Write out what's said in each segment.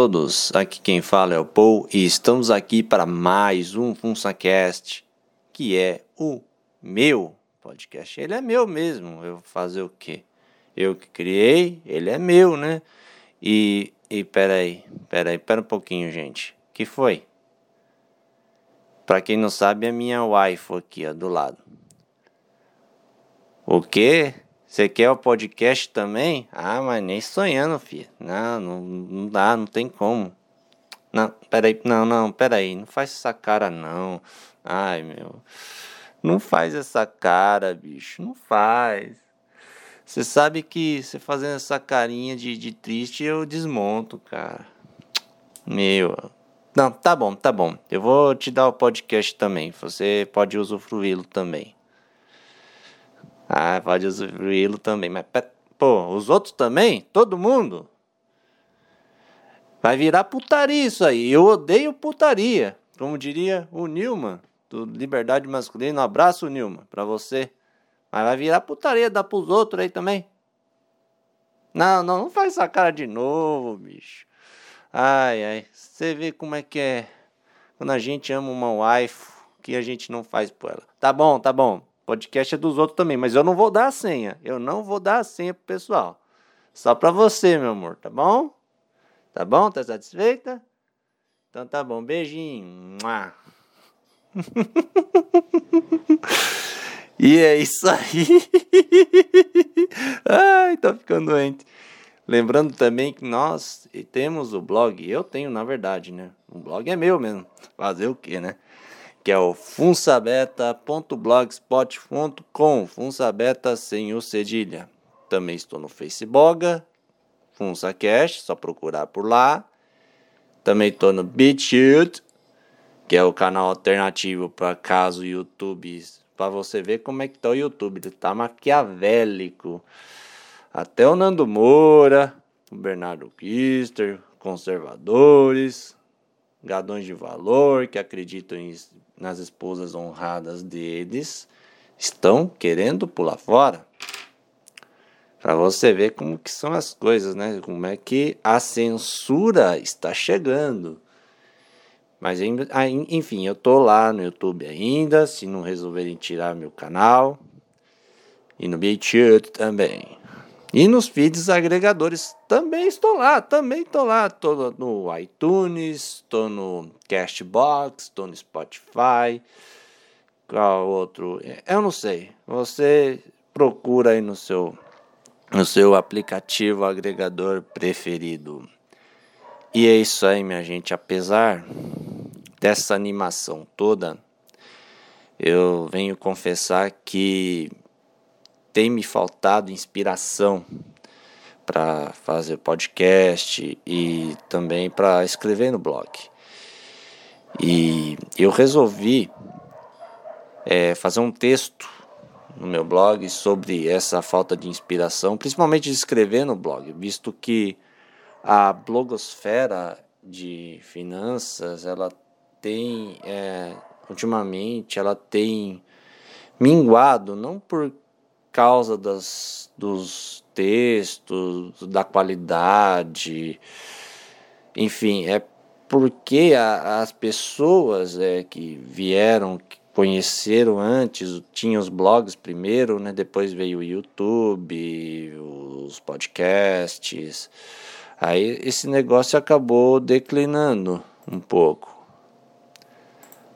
Todos. Aqui quem fala é o Paul e estamos aqui para mais um FunsaCast, que é o meu podcast. Ele é meu mesmo. Eu vou fazer o quê? Eu que criei, ele é meu, né? E, e peraí, peraí, pera um pouquinho, gente. que foi? Para quem não sabe, é minha wife aqui, ó, do lado. O quê? Você quer o podcast também? Ah, mas nem sonhando, filho. Não, não, não dá, não tem como. Não, peraí, não, não, peraí. Não faz essa cara, não. Ai, meu. Não faz essa cara, bicho. Não faz. Você sabe que você fazendo essa carinha de, de triste, eu desmonto, cara. Meu. Não, tá bom, tá bom. Eu vou te dar o podcast também. Você pode usufruí-lo também. Ah, pode usufruí-lo também. Mas, pô, os outros também? Todo mundo? Vai virar putaria isso aí. Eu odeio putaria. Como diria o Nilman, do Liberdade Masculina. Um abraço, Nilman, pra você. Mas vai virar putaria, dá pros outros aí também. Não, não, não faz essa cara de novo, bicho. Ai, ai. Você vê como é que é. Quando a gente ama uma wife, que a gente não faz por ela. Tá bom, tá bom. Podcast é dos outros também, mas eu não vou dar a senha. Eu não vou dar a senha pro pessoal. Só para você, meu amor, tá bom? Tá bom? Tá satisfeita? Então tá bom. Beijinho. e é isso aí. Ai, tô ficando doente. Lembrando também que nós temos o blog, eu tenho na verdade, né? O blog é meu mesmo. Fazer o quê, né? Que é o funsabeta.blogspot.com, funsabeta sem o cedilha. Também estou no Facebook, FunsaCast, só procurar por lá. Também estou no BitChute, que é o canal alternativo para caso YouTube, para você ver como é que tá o YouTube, ele tá maquiavélico. Até o Nando Moura, o Bernardo Kister, conservadores, gadões de valor que acreditam em, nas esposas honradas deles, estão querendo pular fora. Para você ver como que são as coisas, né? Como é que a censura está chegando. Mas enfim, eu tô lá no YouTube ainda, se não resolverem tirar meu canal. E no BitChute também. E nos feeds agregadores também estou lá, também estou lá. Estou no iTunes, estou no Castbox, estou no Spotify. Qual outro? Eu não sei. Você procura aí no seu, no seu aplicativo agregador preferido. E é isso aí, minha gente. Apesar dessa animação toda, eu venho confessar que tem me faltado inspiração para fazer podcast e também para escrever no blog. E eu resolvi é, fazer um texto no meu blog sobre essa falta de inspiração, principalmente de escrever no blog, visto que a blogosfera de finanças ela tem é, ultimamente ela tem minguado não por causa das, dos textos, da qualidade, enfim, é porque a, as pessoas é, que vieram, que conheceram antes, tinham os blogs primeiro, né, depois veio o YouTube, os podcasts, aí esse negócio acabou declinando um pouco.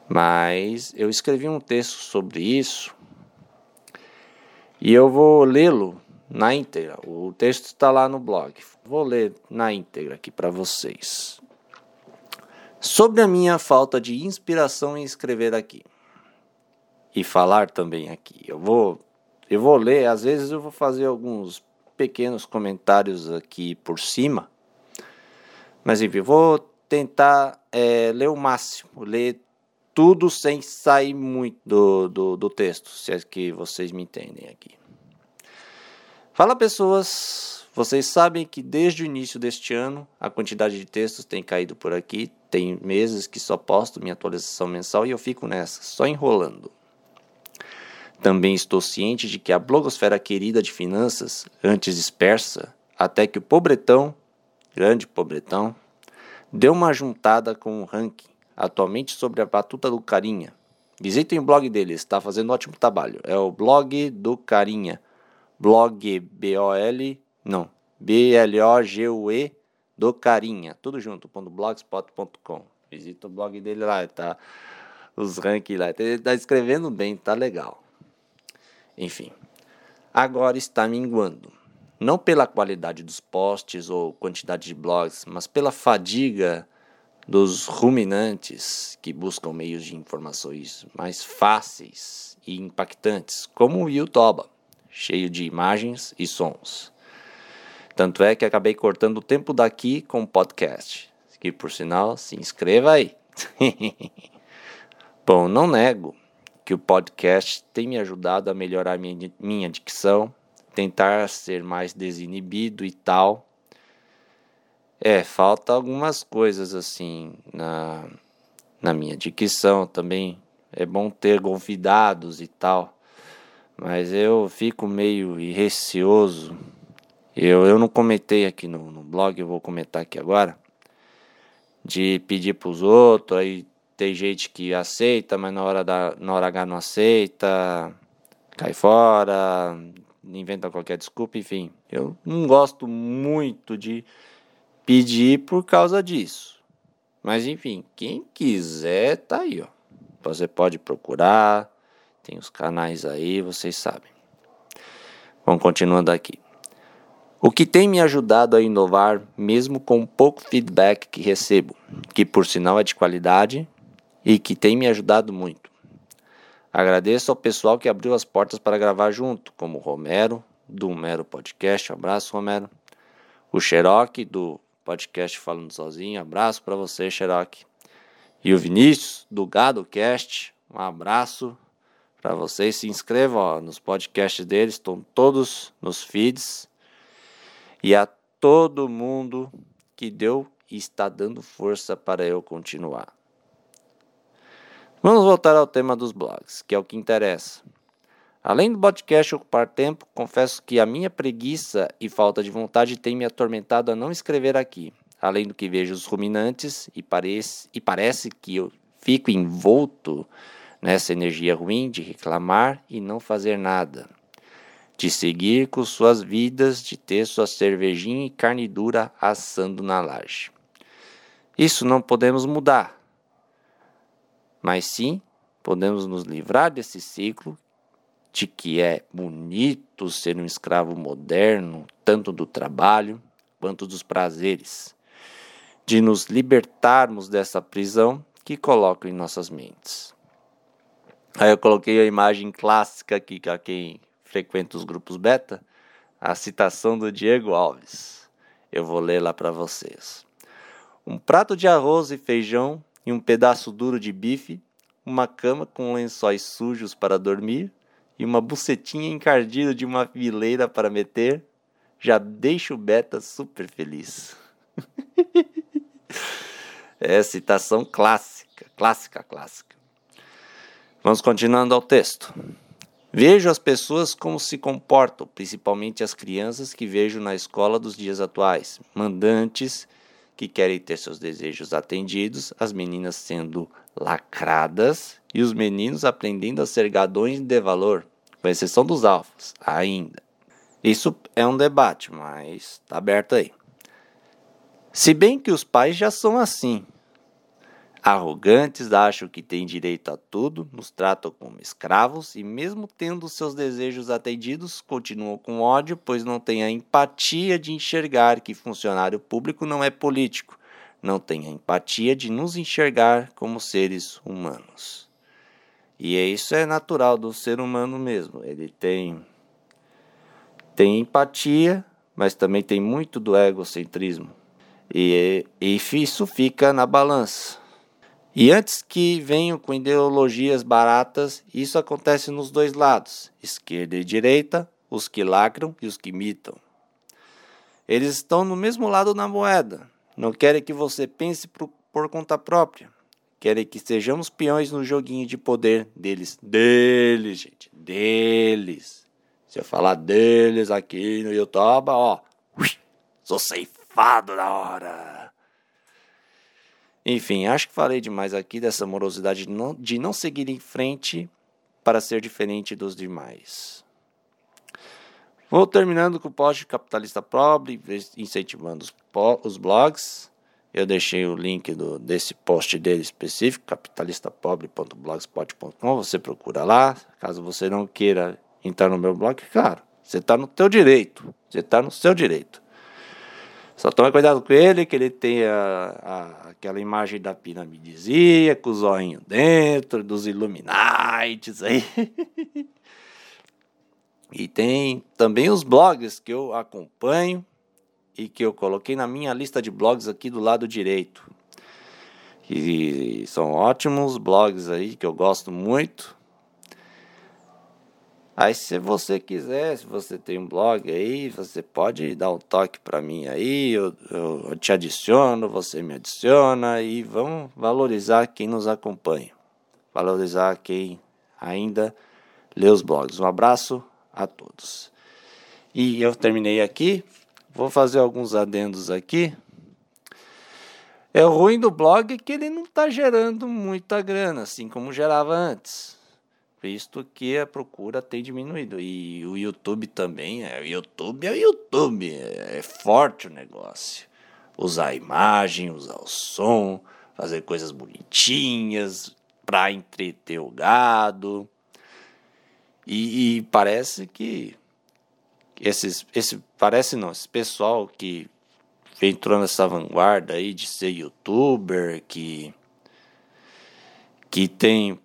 Mas eu escrevi um texto sobre isso e eu vou lê-lo na íntegra. O texto está lá no blog. Vou ler na íntegra aqui para vocês. Sobre a minha falta de inspiração em escrever aqui e falar também aqui. Eu vou eu vou ler, às vezes eu vou fazer alguns pequenos comentários aqui por cima. Mas enfim, vou tentar é, ler o máximo, ler tudo sem sair muito do, do, do texto, se é que vocês me entendem aqui. Fala pessoas, vocês sabem que desde o início deste ano a quantidade de textos tem caído por aqui. Tem meses que só posto minha atualização mensal e eu fico nessa, só enrolando. Também estou ciente de que a blogosfera querida de finanças, antes dispersa, até que o pobretão grande pobretão, deu uma juntada com o ranking, atualmente sobre a batuta do Carinha. Visitem o blog dele, está fazendo um ótimo trabalho. É o blog do Carinha. Blog B-O-L, não, B-L-O-G-U-E do Carinha. Tudo junto, blogspot.com. Visita o blog dele lá, tá? Os rankings lá. Ele tá escrevendo bem, tá legal. Enfim, agora está minguando. Não pela qualidade dos posts ou quantidade de blogs, mas pela fadiga dos ruminantes que buscam meios de informações mais fáceis e impactantes, como o YouTube, cheio de imagens e sons. Tanto é que acabei cortando o tempo daqui com o podcast, que por sinal se inscreva aí. Bom, não nego que o podcast tem me ajudado a melhorar minha, minha dicção, tentar ser mais desinibido e tal. É, falta algumas coisas assim na, na minha dicção também. É bom ter convidados e tal, mas eu fico meio receoso. Eu, eu não comentei aqui no, no blog, eu vou comentar aqui agora. De pedir para os outros, aí tem gente que aceita, mas na hora, da, na hora H não aceita, cai fora, inventa qualquer desculpa, enfim. Eu não gosto muito de pedir por causa disso. Mas enfim, quem quiser, tá aí, ó. Você pode procurar, tem os canais aí, vocês sabem. Vamos continuando aqui. O que tem me ajudado a inovar, mesmo com pouco feedback que recebo, que por sinal é de qualidade e que tem me ajudado muito. Agradeço ao pessoal que abriu as portas para gravar junto, como Romero, do Mero Podcast, um abraço Romero, o Xeroque, do podcast Falando Sozinho, abraço para você Xeroque, e o Vinícius, do Gado Cast, um abraço para vocês, se inscrevam ó, nos podcasts deles, estão todos nos feeds, e a todo mundo que deu e está dando força para eu continuar. Vamos voltar ao tema dos blogs, que é o que interessa. Além do podcast ocupar tempo, confesso que a minha preguiça e falta de vontade tem me atormentado a não escrever aqui. Além do que vejo os ruminantes e parece, e parece que eu fico envolto nessa energia ruim de reclamar e não fazer nada. De seguir com suas vidas, de ter sua cervejinha e carne dura assando na laje. Isso não podemos mudar mas sim podemos nos livrar desse ciclo de que é bonito ser um escravo moderno, tanto do trabalho quanto dos prazeres, de nos libertarmos dessa prisão que colocam em nossas mentes. Aí eu coloquei a imagem clássica aqui, a quem frequenta os grupos beta, a citação do Diego Alves. Eu vou ler lá para vocês. Um prato de arroz e feijão e um pedaço duro de bife, uma cama com lençóis sujos para dormir e uma bucetinha encardida de uma fileira para meter, já deixa o beta super feliz. é citação clássica, clássica, clássica. Vamos continuando ao texto. Vejo as pessoas como se comportam, principalmente as crianças que vejo na escola dos dias atuais, mandantes, que querem ter seus desejos atendidos, as meninas sendo lacradas e os meninos aprendendo a ser gadões de valor, com exceção dos alfas, ainda. Isso é um debate, mas está aberto aí. Se bem que os pais já são assim, Arrogantes acham que têm direito a tudo, nos tratam como escravos e, mesmo tendo seus desejos atendidos, continuam com ódio, pois não têm a empatia de enxergar que funcionário público não é político, não têm a empatia de nos enxergar como seres humanos. E isso é natural do ser humano mesmo. Ele tem, tem empatia, mas também tem muito do egocentrismo. E, e isso fica na balança. E antes que venham com ideologias baratas, isso acontece nos dois lados, esquerda e direita, os que lacram e os que imitam. Eles estão no mesmo lado da moeda. Não querem que você pense por, por conta própria. Querem que sejamos peões no joguinho de poder deles. Deles, gente. Deles. Se eu falar deles aqui no YouTube, ó. Sou safe. safado da hora. Enfim, acho que falei demais aqui dessa morosidade de não, de não seguir em frente para ser diferente dos demais. Vou terminando com o post Capitalista Pobre, incentivando os, os blogs. Eu deixei o link do, desse post dele específico, capitalistapobre.blogspot.com. Você procura lá. Caso você não queira entrar no meu blog, claro, você está no teu direito. Você está no seu direito. Só tome cuidado com ele, que ele tem a, a, aquela imagem da piramidezinha, com o zóio dentro, dos Illuminates aí. e tem também os blogs que eu acompanho e que eu coloquei na minha lista de blogs aqui do lado direito. E são ótimos blogs aí que eu gosto muito. Aí se você quiser, se você tem um blog aí, você pode dar um toque para mim aí, eu, eu, eu, te adiciono, você me adiciona e vamos valorizar quem nos acompanha. Valorizar quem ainda lê os blogs. Um abraço a todos. E eu terminei aqui, vou fazer alguns adendos aqui. É o ruim do blog que ele não está gerando muita grana, assim como gerava antes visto que a procura tem diminuído. E o YouTube também, é, o YouTube é o YouTube, é, forte o negócio. Usar a imagem, usar o som, fazer coisas bonitinhas para entreter o gado. E, e, parece que esses, esse parece não, esse pessoal que entrou nessa vanguarda aí de ser youtuber, que que tem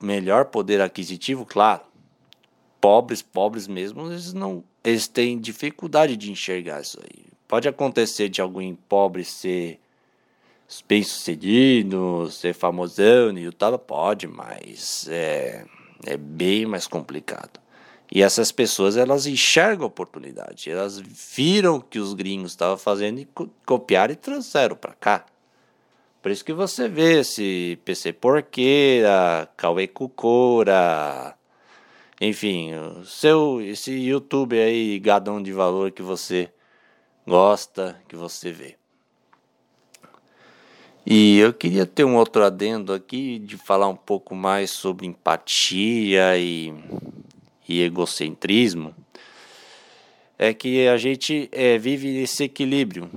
melhor poder aquisitivo, claro. Pobres, pobres mesmo, eles não, eles têm dificuldade de enxergar isso aí. Pode acontecer de algum pobre ser bem sucedido, ser famosão e tal, pode, mas é, é bem mais complicado. E essas pessoas elas enxergam a oportunidade, elas viram que os gringos estavam fazendo e copiaram e trouxeram para cá. Por isso que você vê esse PC Porqueira, Cauê Cucora, enfim, o seu, esse YouTube aí, gadão de valor que você gosta, que você vê. E eu queria ter um outro adendo aqui de falar um pouco mais sobre empatia e, e egocentrismo. É que a gente é, vive esse equilíbrio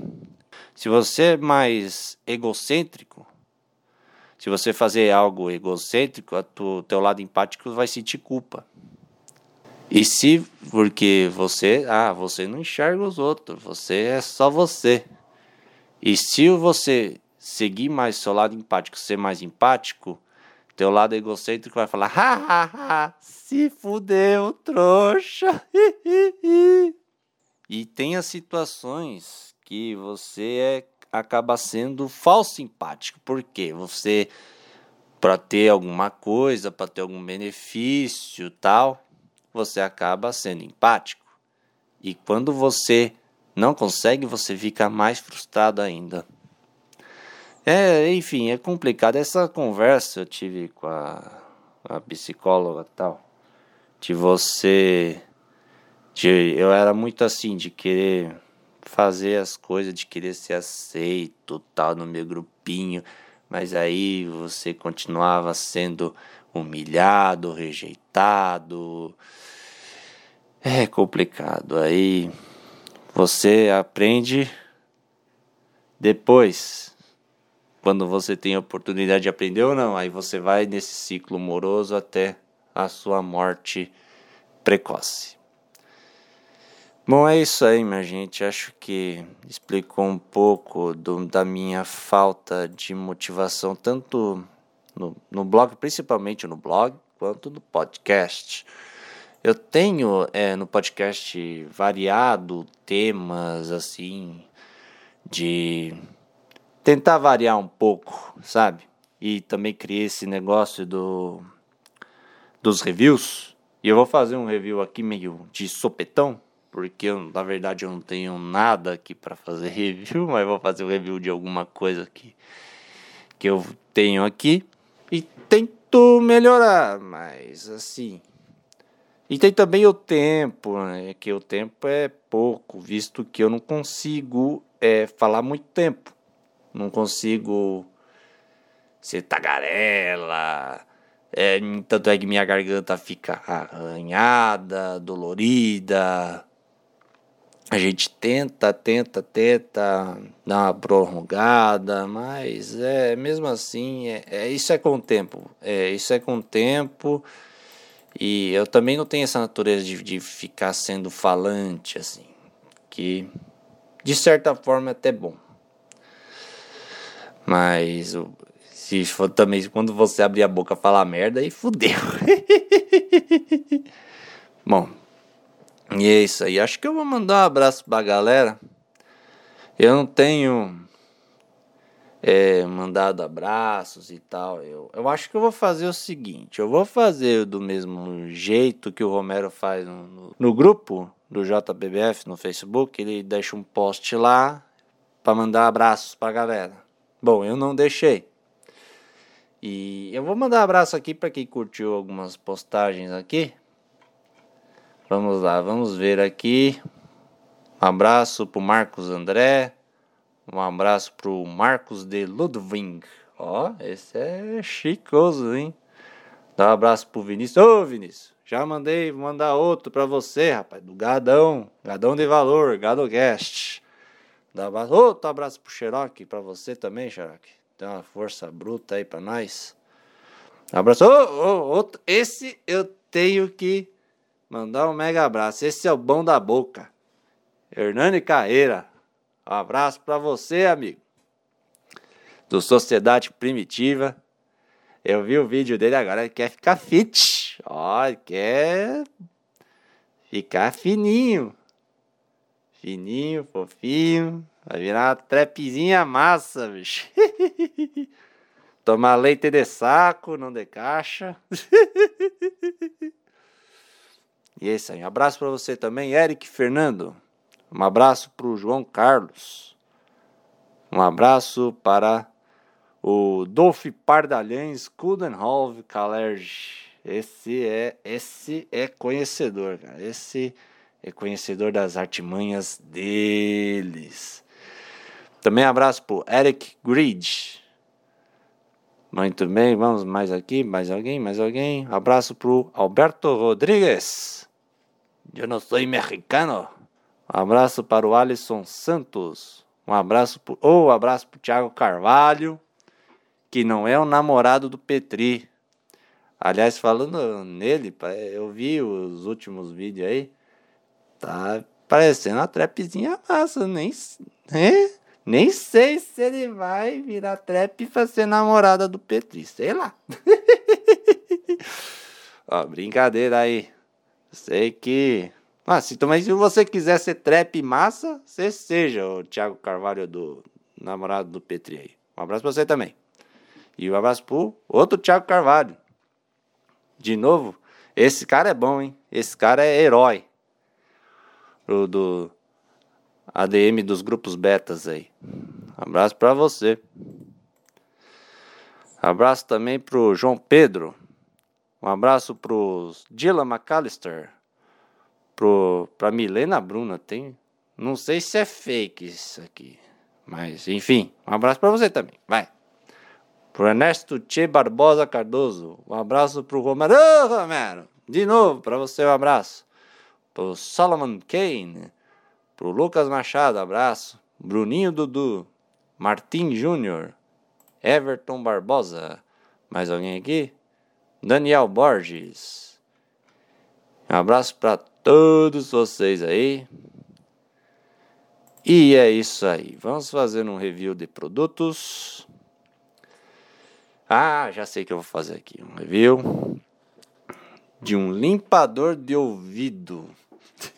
se você é mais egocêntrico, se você fazer algo egocêntrico, o teu lado empático vai sentir culpa. E se porque você, ah, você não enxerga os outros, você é só você. E se você seguir mais seu lado empático, ser mais empático, teu lado egocêntrico vai falar: ha, ha, ha se fudeu, trouxa. e tem as situações que você é, acaba sendo falso simpático. Por quê? Você, para ter alguma coisa, para ter algum benefício tal, você acaba sendo empático. E quando você não consegue, você fica mais frustrado ainda. É, enfim, é complicado. Essa conversa eu tive com a, a psicóloga tal. De você. De, eu era muito assim, de querer fazer as coisas, de querer ser aceito, tal, no meu grupinho, mas aí você continuava sendo humilhado, rejeitado. É complicado. Aí você aprende depois, quando você tem a oportunidade de aprender ou não, aí você vai nesse ciclo moroso até a sua morte precoce. Bom, é isso aí, minha gente. Acho que explicou um pouco do, da minha falta de motivação, tanto no, no blog, principalmente no blog, quanto no podcast. Eu tenho é, no podcast variado temas assim, de tentar variar um pouco, sabe? E também criei esse negócio do, dos reviews. E eu vou fazer um review aqui meio de sopetão porque eu, na verdade eu não tenho nada aqui para fazer review, mas vou fazer um review de alguma coisa que, que eu tenho aqui e tento melhorar, mas assim. E tem também o tempo, né? Que o tempo é pouco, visto que eu não consigo é, falar muito tempo. Não consigo ser tagarela. É, tanto é que minha garganta fica arranhada, dolorida. A gente tenta, tenta, tenta dar uma prolongada, mas é mesmo assim, é, é isso é com o tempo. É, isso é com o tempo. E eu também não tenho essa natureza de, de ficar sendo falante, assim. Que de certa forma é até bom. Mas se for também quando você abrir a boca falar merda, aí fudeu. bom, e é isso aí. Acho que eu vou mandar um abraço pra galera. Eu não tenho é, mandado abraços e tal. Eu, eu acho que eu vou fazer o seguinte: eu vou fazer do mesmo jeito que o Romero faz no, no, no grupo do JBBF no Facebook. Ele deixa um post lá para mandar abraços pra galera. Bom, eu não deixei. E eu vou mandar abraço aqui para quem curtiu algumas postagens aqui. Vamos lá, vamos ver aqui. Um abraço pro Marcos André. Um abraço pro Marcos de Ludwig. Ó, esse é chicoso, hein? Dá um abraço pro Vinícius. Ô, Vinícius, já mandei mandar outro pra você, rapaz, do Gadão. Gadão de Valor, Gado Guest. Dá abraço. Outro abraço pro Xerox, pra você também, Xerox. Dá uma força bruta aí pra nós. Abraço. Oh, oh. Esse eu tenho que mandar um mega abraço. Esse é o bom da boca. Hernani Carreira. Um abraço para você, amigo. Do Sociedade Primitiva. Eu vi o vídeo dele agora, ele quer ficar fit. Ó, ele quer ficar fininho. Fininho, fofinho. Vai virar uma trepezinha massa, bicho. Tomar leite de saco, não de caixa. e é isso aí. Um abraço para você também, Eric Fernando. Um abraço para o João Carlos. Um abraço para o Dolph Pardalhães Kudenholv Kalerj. Esse é, esse é conhecedor, cara. Esse é conhecedor das artimanhas deles. Também abraço para Eric Grid. Muito bem, vamos mais aqui, mais alguém, mais alguém. Abraço para Alberto Rodrigues. Eu não sou mexicano. Abraço para o Alisson Santos. Um abraço pro, ou oh, abraço para o Thiago Carvalho, que não é o namorado do Petri. Aliás, falando nele, eu vi os últimos vídeos aí. Tá parecendo uma trapzinha massa, nem, né? nem sei se ele vai virar trap pra ser namorada do Petri, sei lá. Ó, brincadeira aí. Sei que ah, se, mas se você quiser ser trap massa, você seja o Thiago Carvalho do namorado do Petri aí. Um abraço pra você também. E um abraço pro outro Thiago Carvalho. De novo, esse cara é bom, hein? Esse cara é herói. O do ADM dos grupos betas aí. Abraço pra você. Abraço também pro João Pedro. Um abraço pro Dylan McAllister pro, pra Milena Bruna. Tem, não sei se é fake isso aqui. Mas, enfim, um abraço para você também. Vai. Pro Ernesto Che Barbosa Cardoso. Um abraço pro Romero. Ô, Romero! De novo, para você um abraço. Pro Solomon Kane. Pro Lucas Machado, abraço. Bruninho Dudu. Martim Júnior. Everton Barbosa. Mais alguém aqui? Daniel Borges. Um abraço para todos vocês aí. E é isso aí. Vamos fazer um review de produtos. Ah, já sei que eu vou fazer aqui um review de um limpador de ouvido.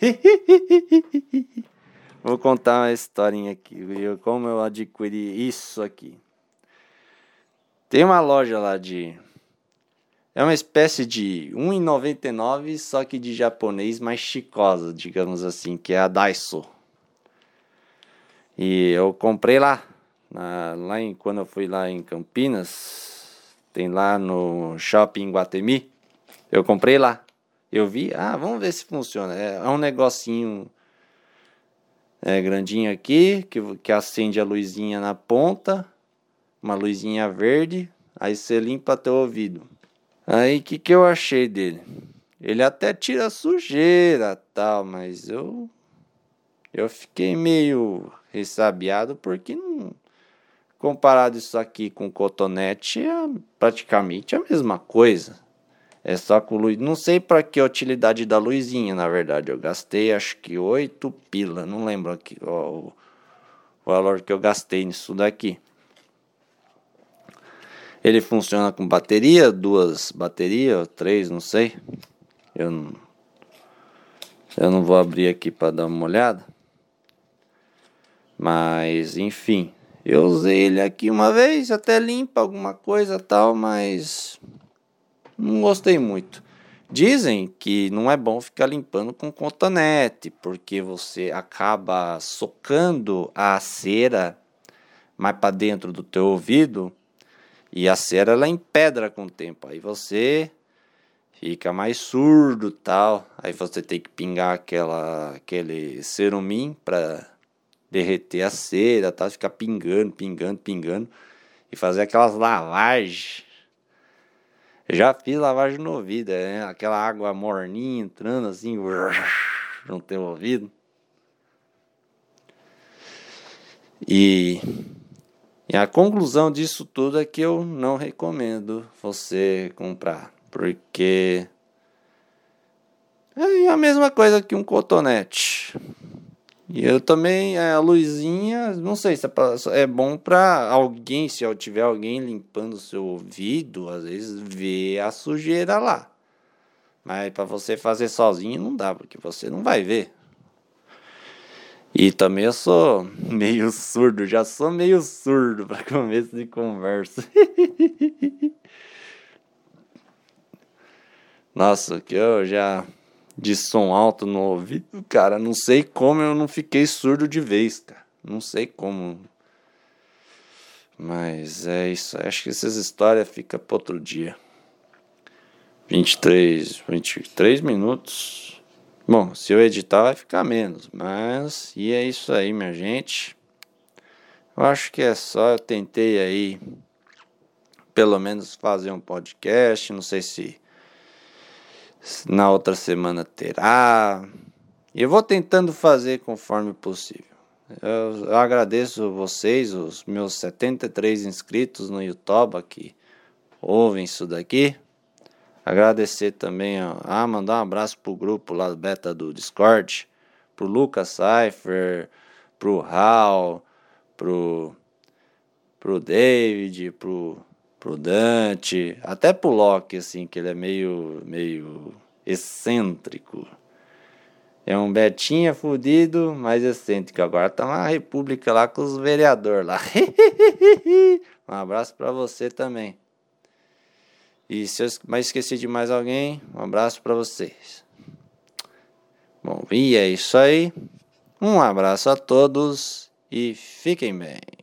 vou contar uma historinha aqui, viu? Como eu adquiri isso aqui. Tem uma loja lá de é uma espécie de 1,99, só que de japonês mais chicosa, digamos assim, que é a Daiso. E eu comprei lá, na, lá em, quando eu fui lá em Campinas, tem lá no Shopping Guatemi, eu comprei lá. Eu vi, ah, vamos ver se funciona. É, é um negocinho é, grandinho aqui, que, que acende a luzinha na ponta, uma luzinha verde, aí você limpa teu ouvido. Aí o que, que eu achei dele? Ele até tira sujeira tal, mas eu eu fiquei meio ressabiado porque não comparado isso aqui com cotonete é praticamente a mesma coisa. É só com luz. Não sei para que utilidade da luzinha, na verdade. Eu gastei acho que 8 pila. Não lembro aqui ó, o valor que eu gastei nisso daqui. Ele funciona com bateria, duas baterias, três, não sei. Eu não, eu não vou abrir aqui para dar uma olhada. Mas, enfim, eu usei ele aqui uma vez, até limpa alguma coisa tal, mas não gostei muito. Dizem que não é bom ficar limpando com cotonete, porque você acaba socando a cera mais para dentro do teu ouvido e a cera ela empedra com o tempo. Aí você fica mais surdo, tal. Aí você tem que pingar aquela aquele cerumim para derreter a cera, tal, ficar pingando, pingando, pingando e fazer aquelas lavagens já fiz lavagem no ouvido, é, aquela água morninha entrando assim no teu ouvido. E, e a conclusão disso tudo é que eu não recomendo você comprar, porque é a mesma coisa que um cotonete. E eu também, é, a luzinha, não sei se é, é bom para alguém, se tiver alguém limpando o seu ouvido, às vezes ver a sujeira lá. Mas para você fazer sozinho não dá, porque você não vai ver. E também eu sou meio surdo, já sou meio surdo para começo de conversa. Nossa, que eu já de som alto no ouvido, cara, não sei como eu não fiquei surdo de vez, cara. Não sei como. Mas é isso. Acho que essas histórias ficam para outro dia. 23, 23 minutos. Bom, se eu editar vai ficar menos, mas e é isso aí, minha gente. Eu acho que é só, eu tentei aí pelo menos fazer um podcast, não sei se na outra semana terá. Eu vou tentando fazer conforme possível. Eu, agradeço vocês, os meus 73 inscritos no YouTube que ouvem isso daqui. Agradecer também, ah, mandar um abraço pro grupo lá do beta do Discord, pro Lucas Cypher, pro Hal, pro, pro David, pro pro Dante, até pro Loki, assim, que ele é meio, meio excêntrico. É um Betinha fudido, mas excêntrico. Agora tá uma república lá com os vereadores lá. um abraço para você também. E se eu mais esqueci de mais alguém, um abraço para vocês. Bom, e é isso aí. Um abraço a todos e fiquem bem.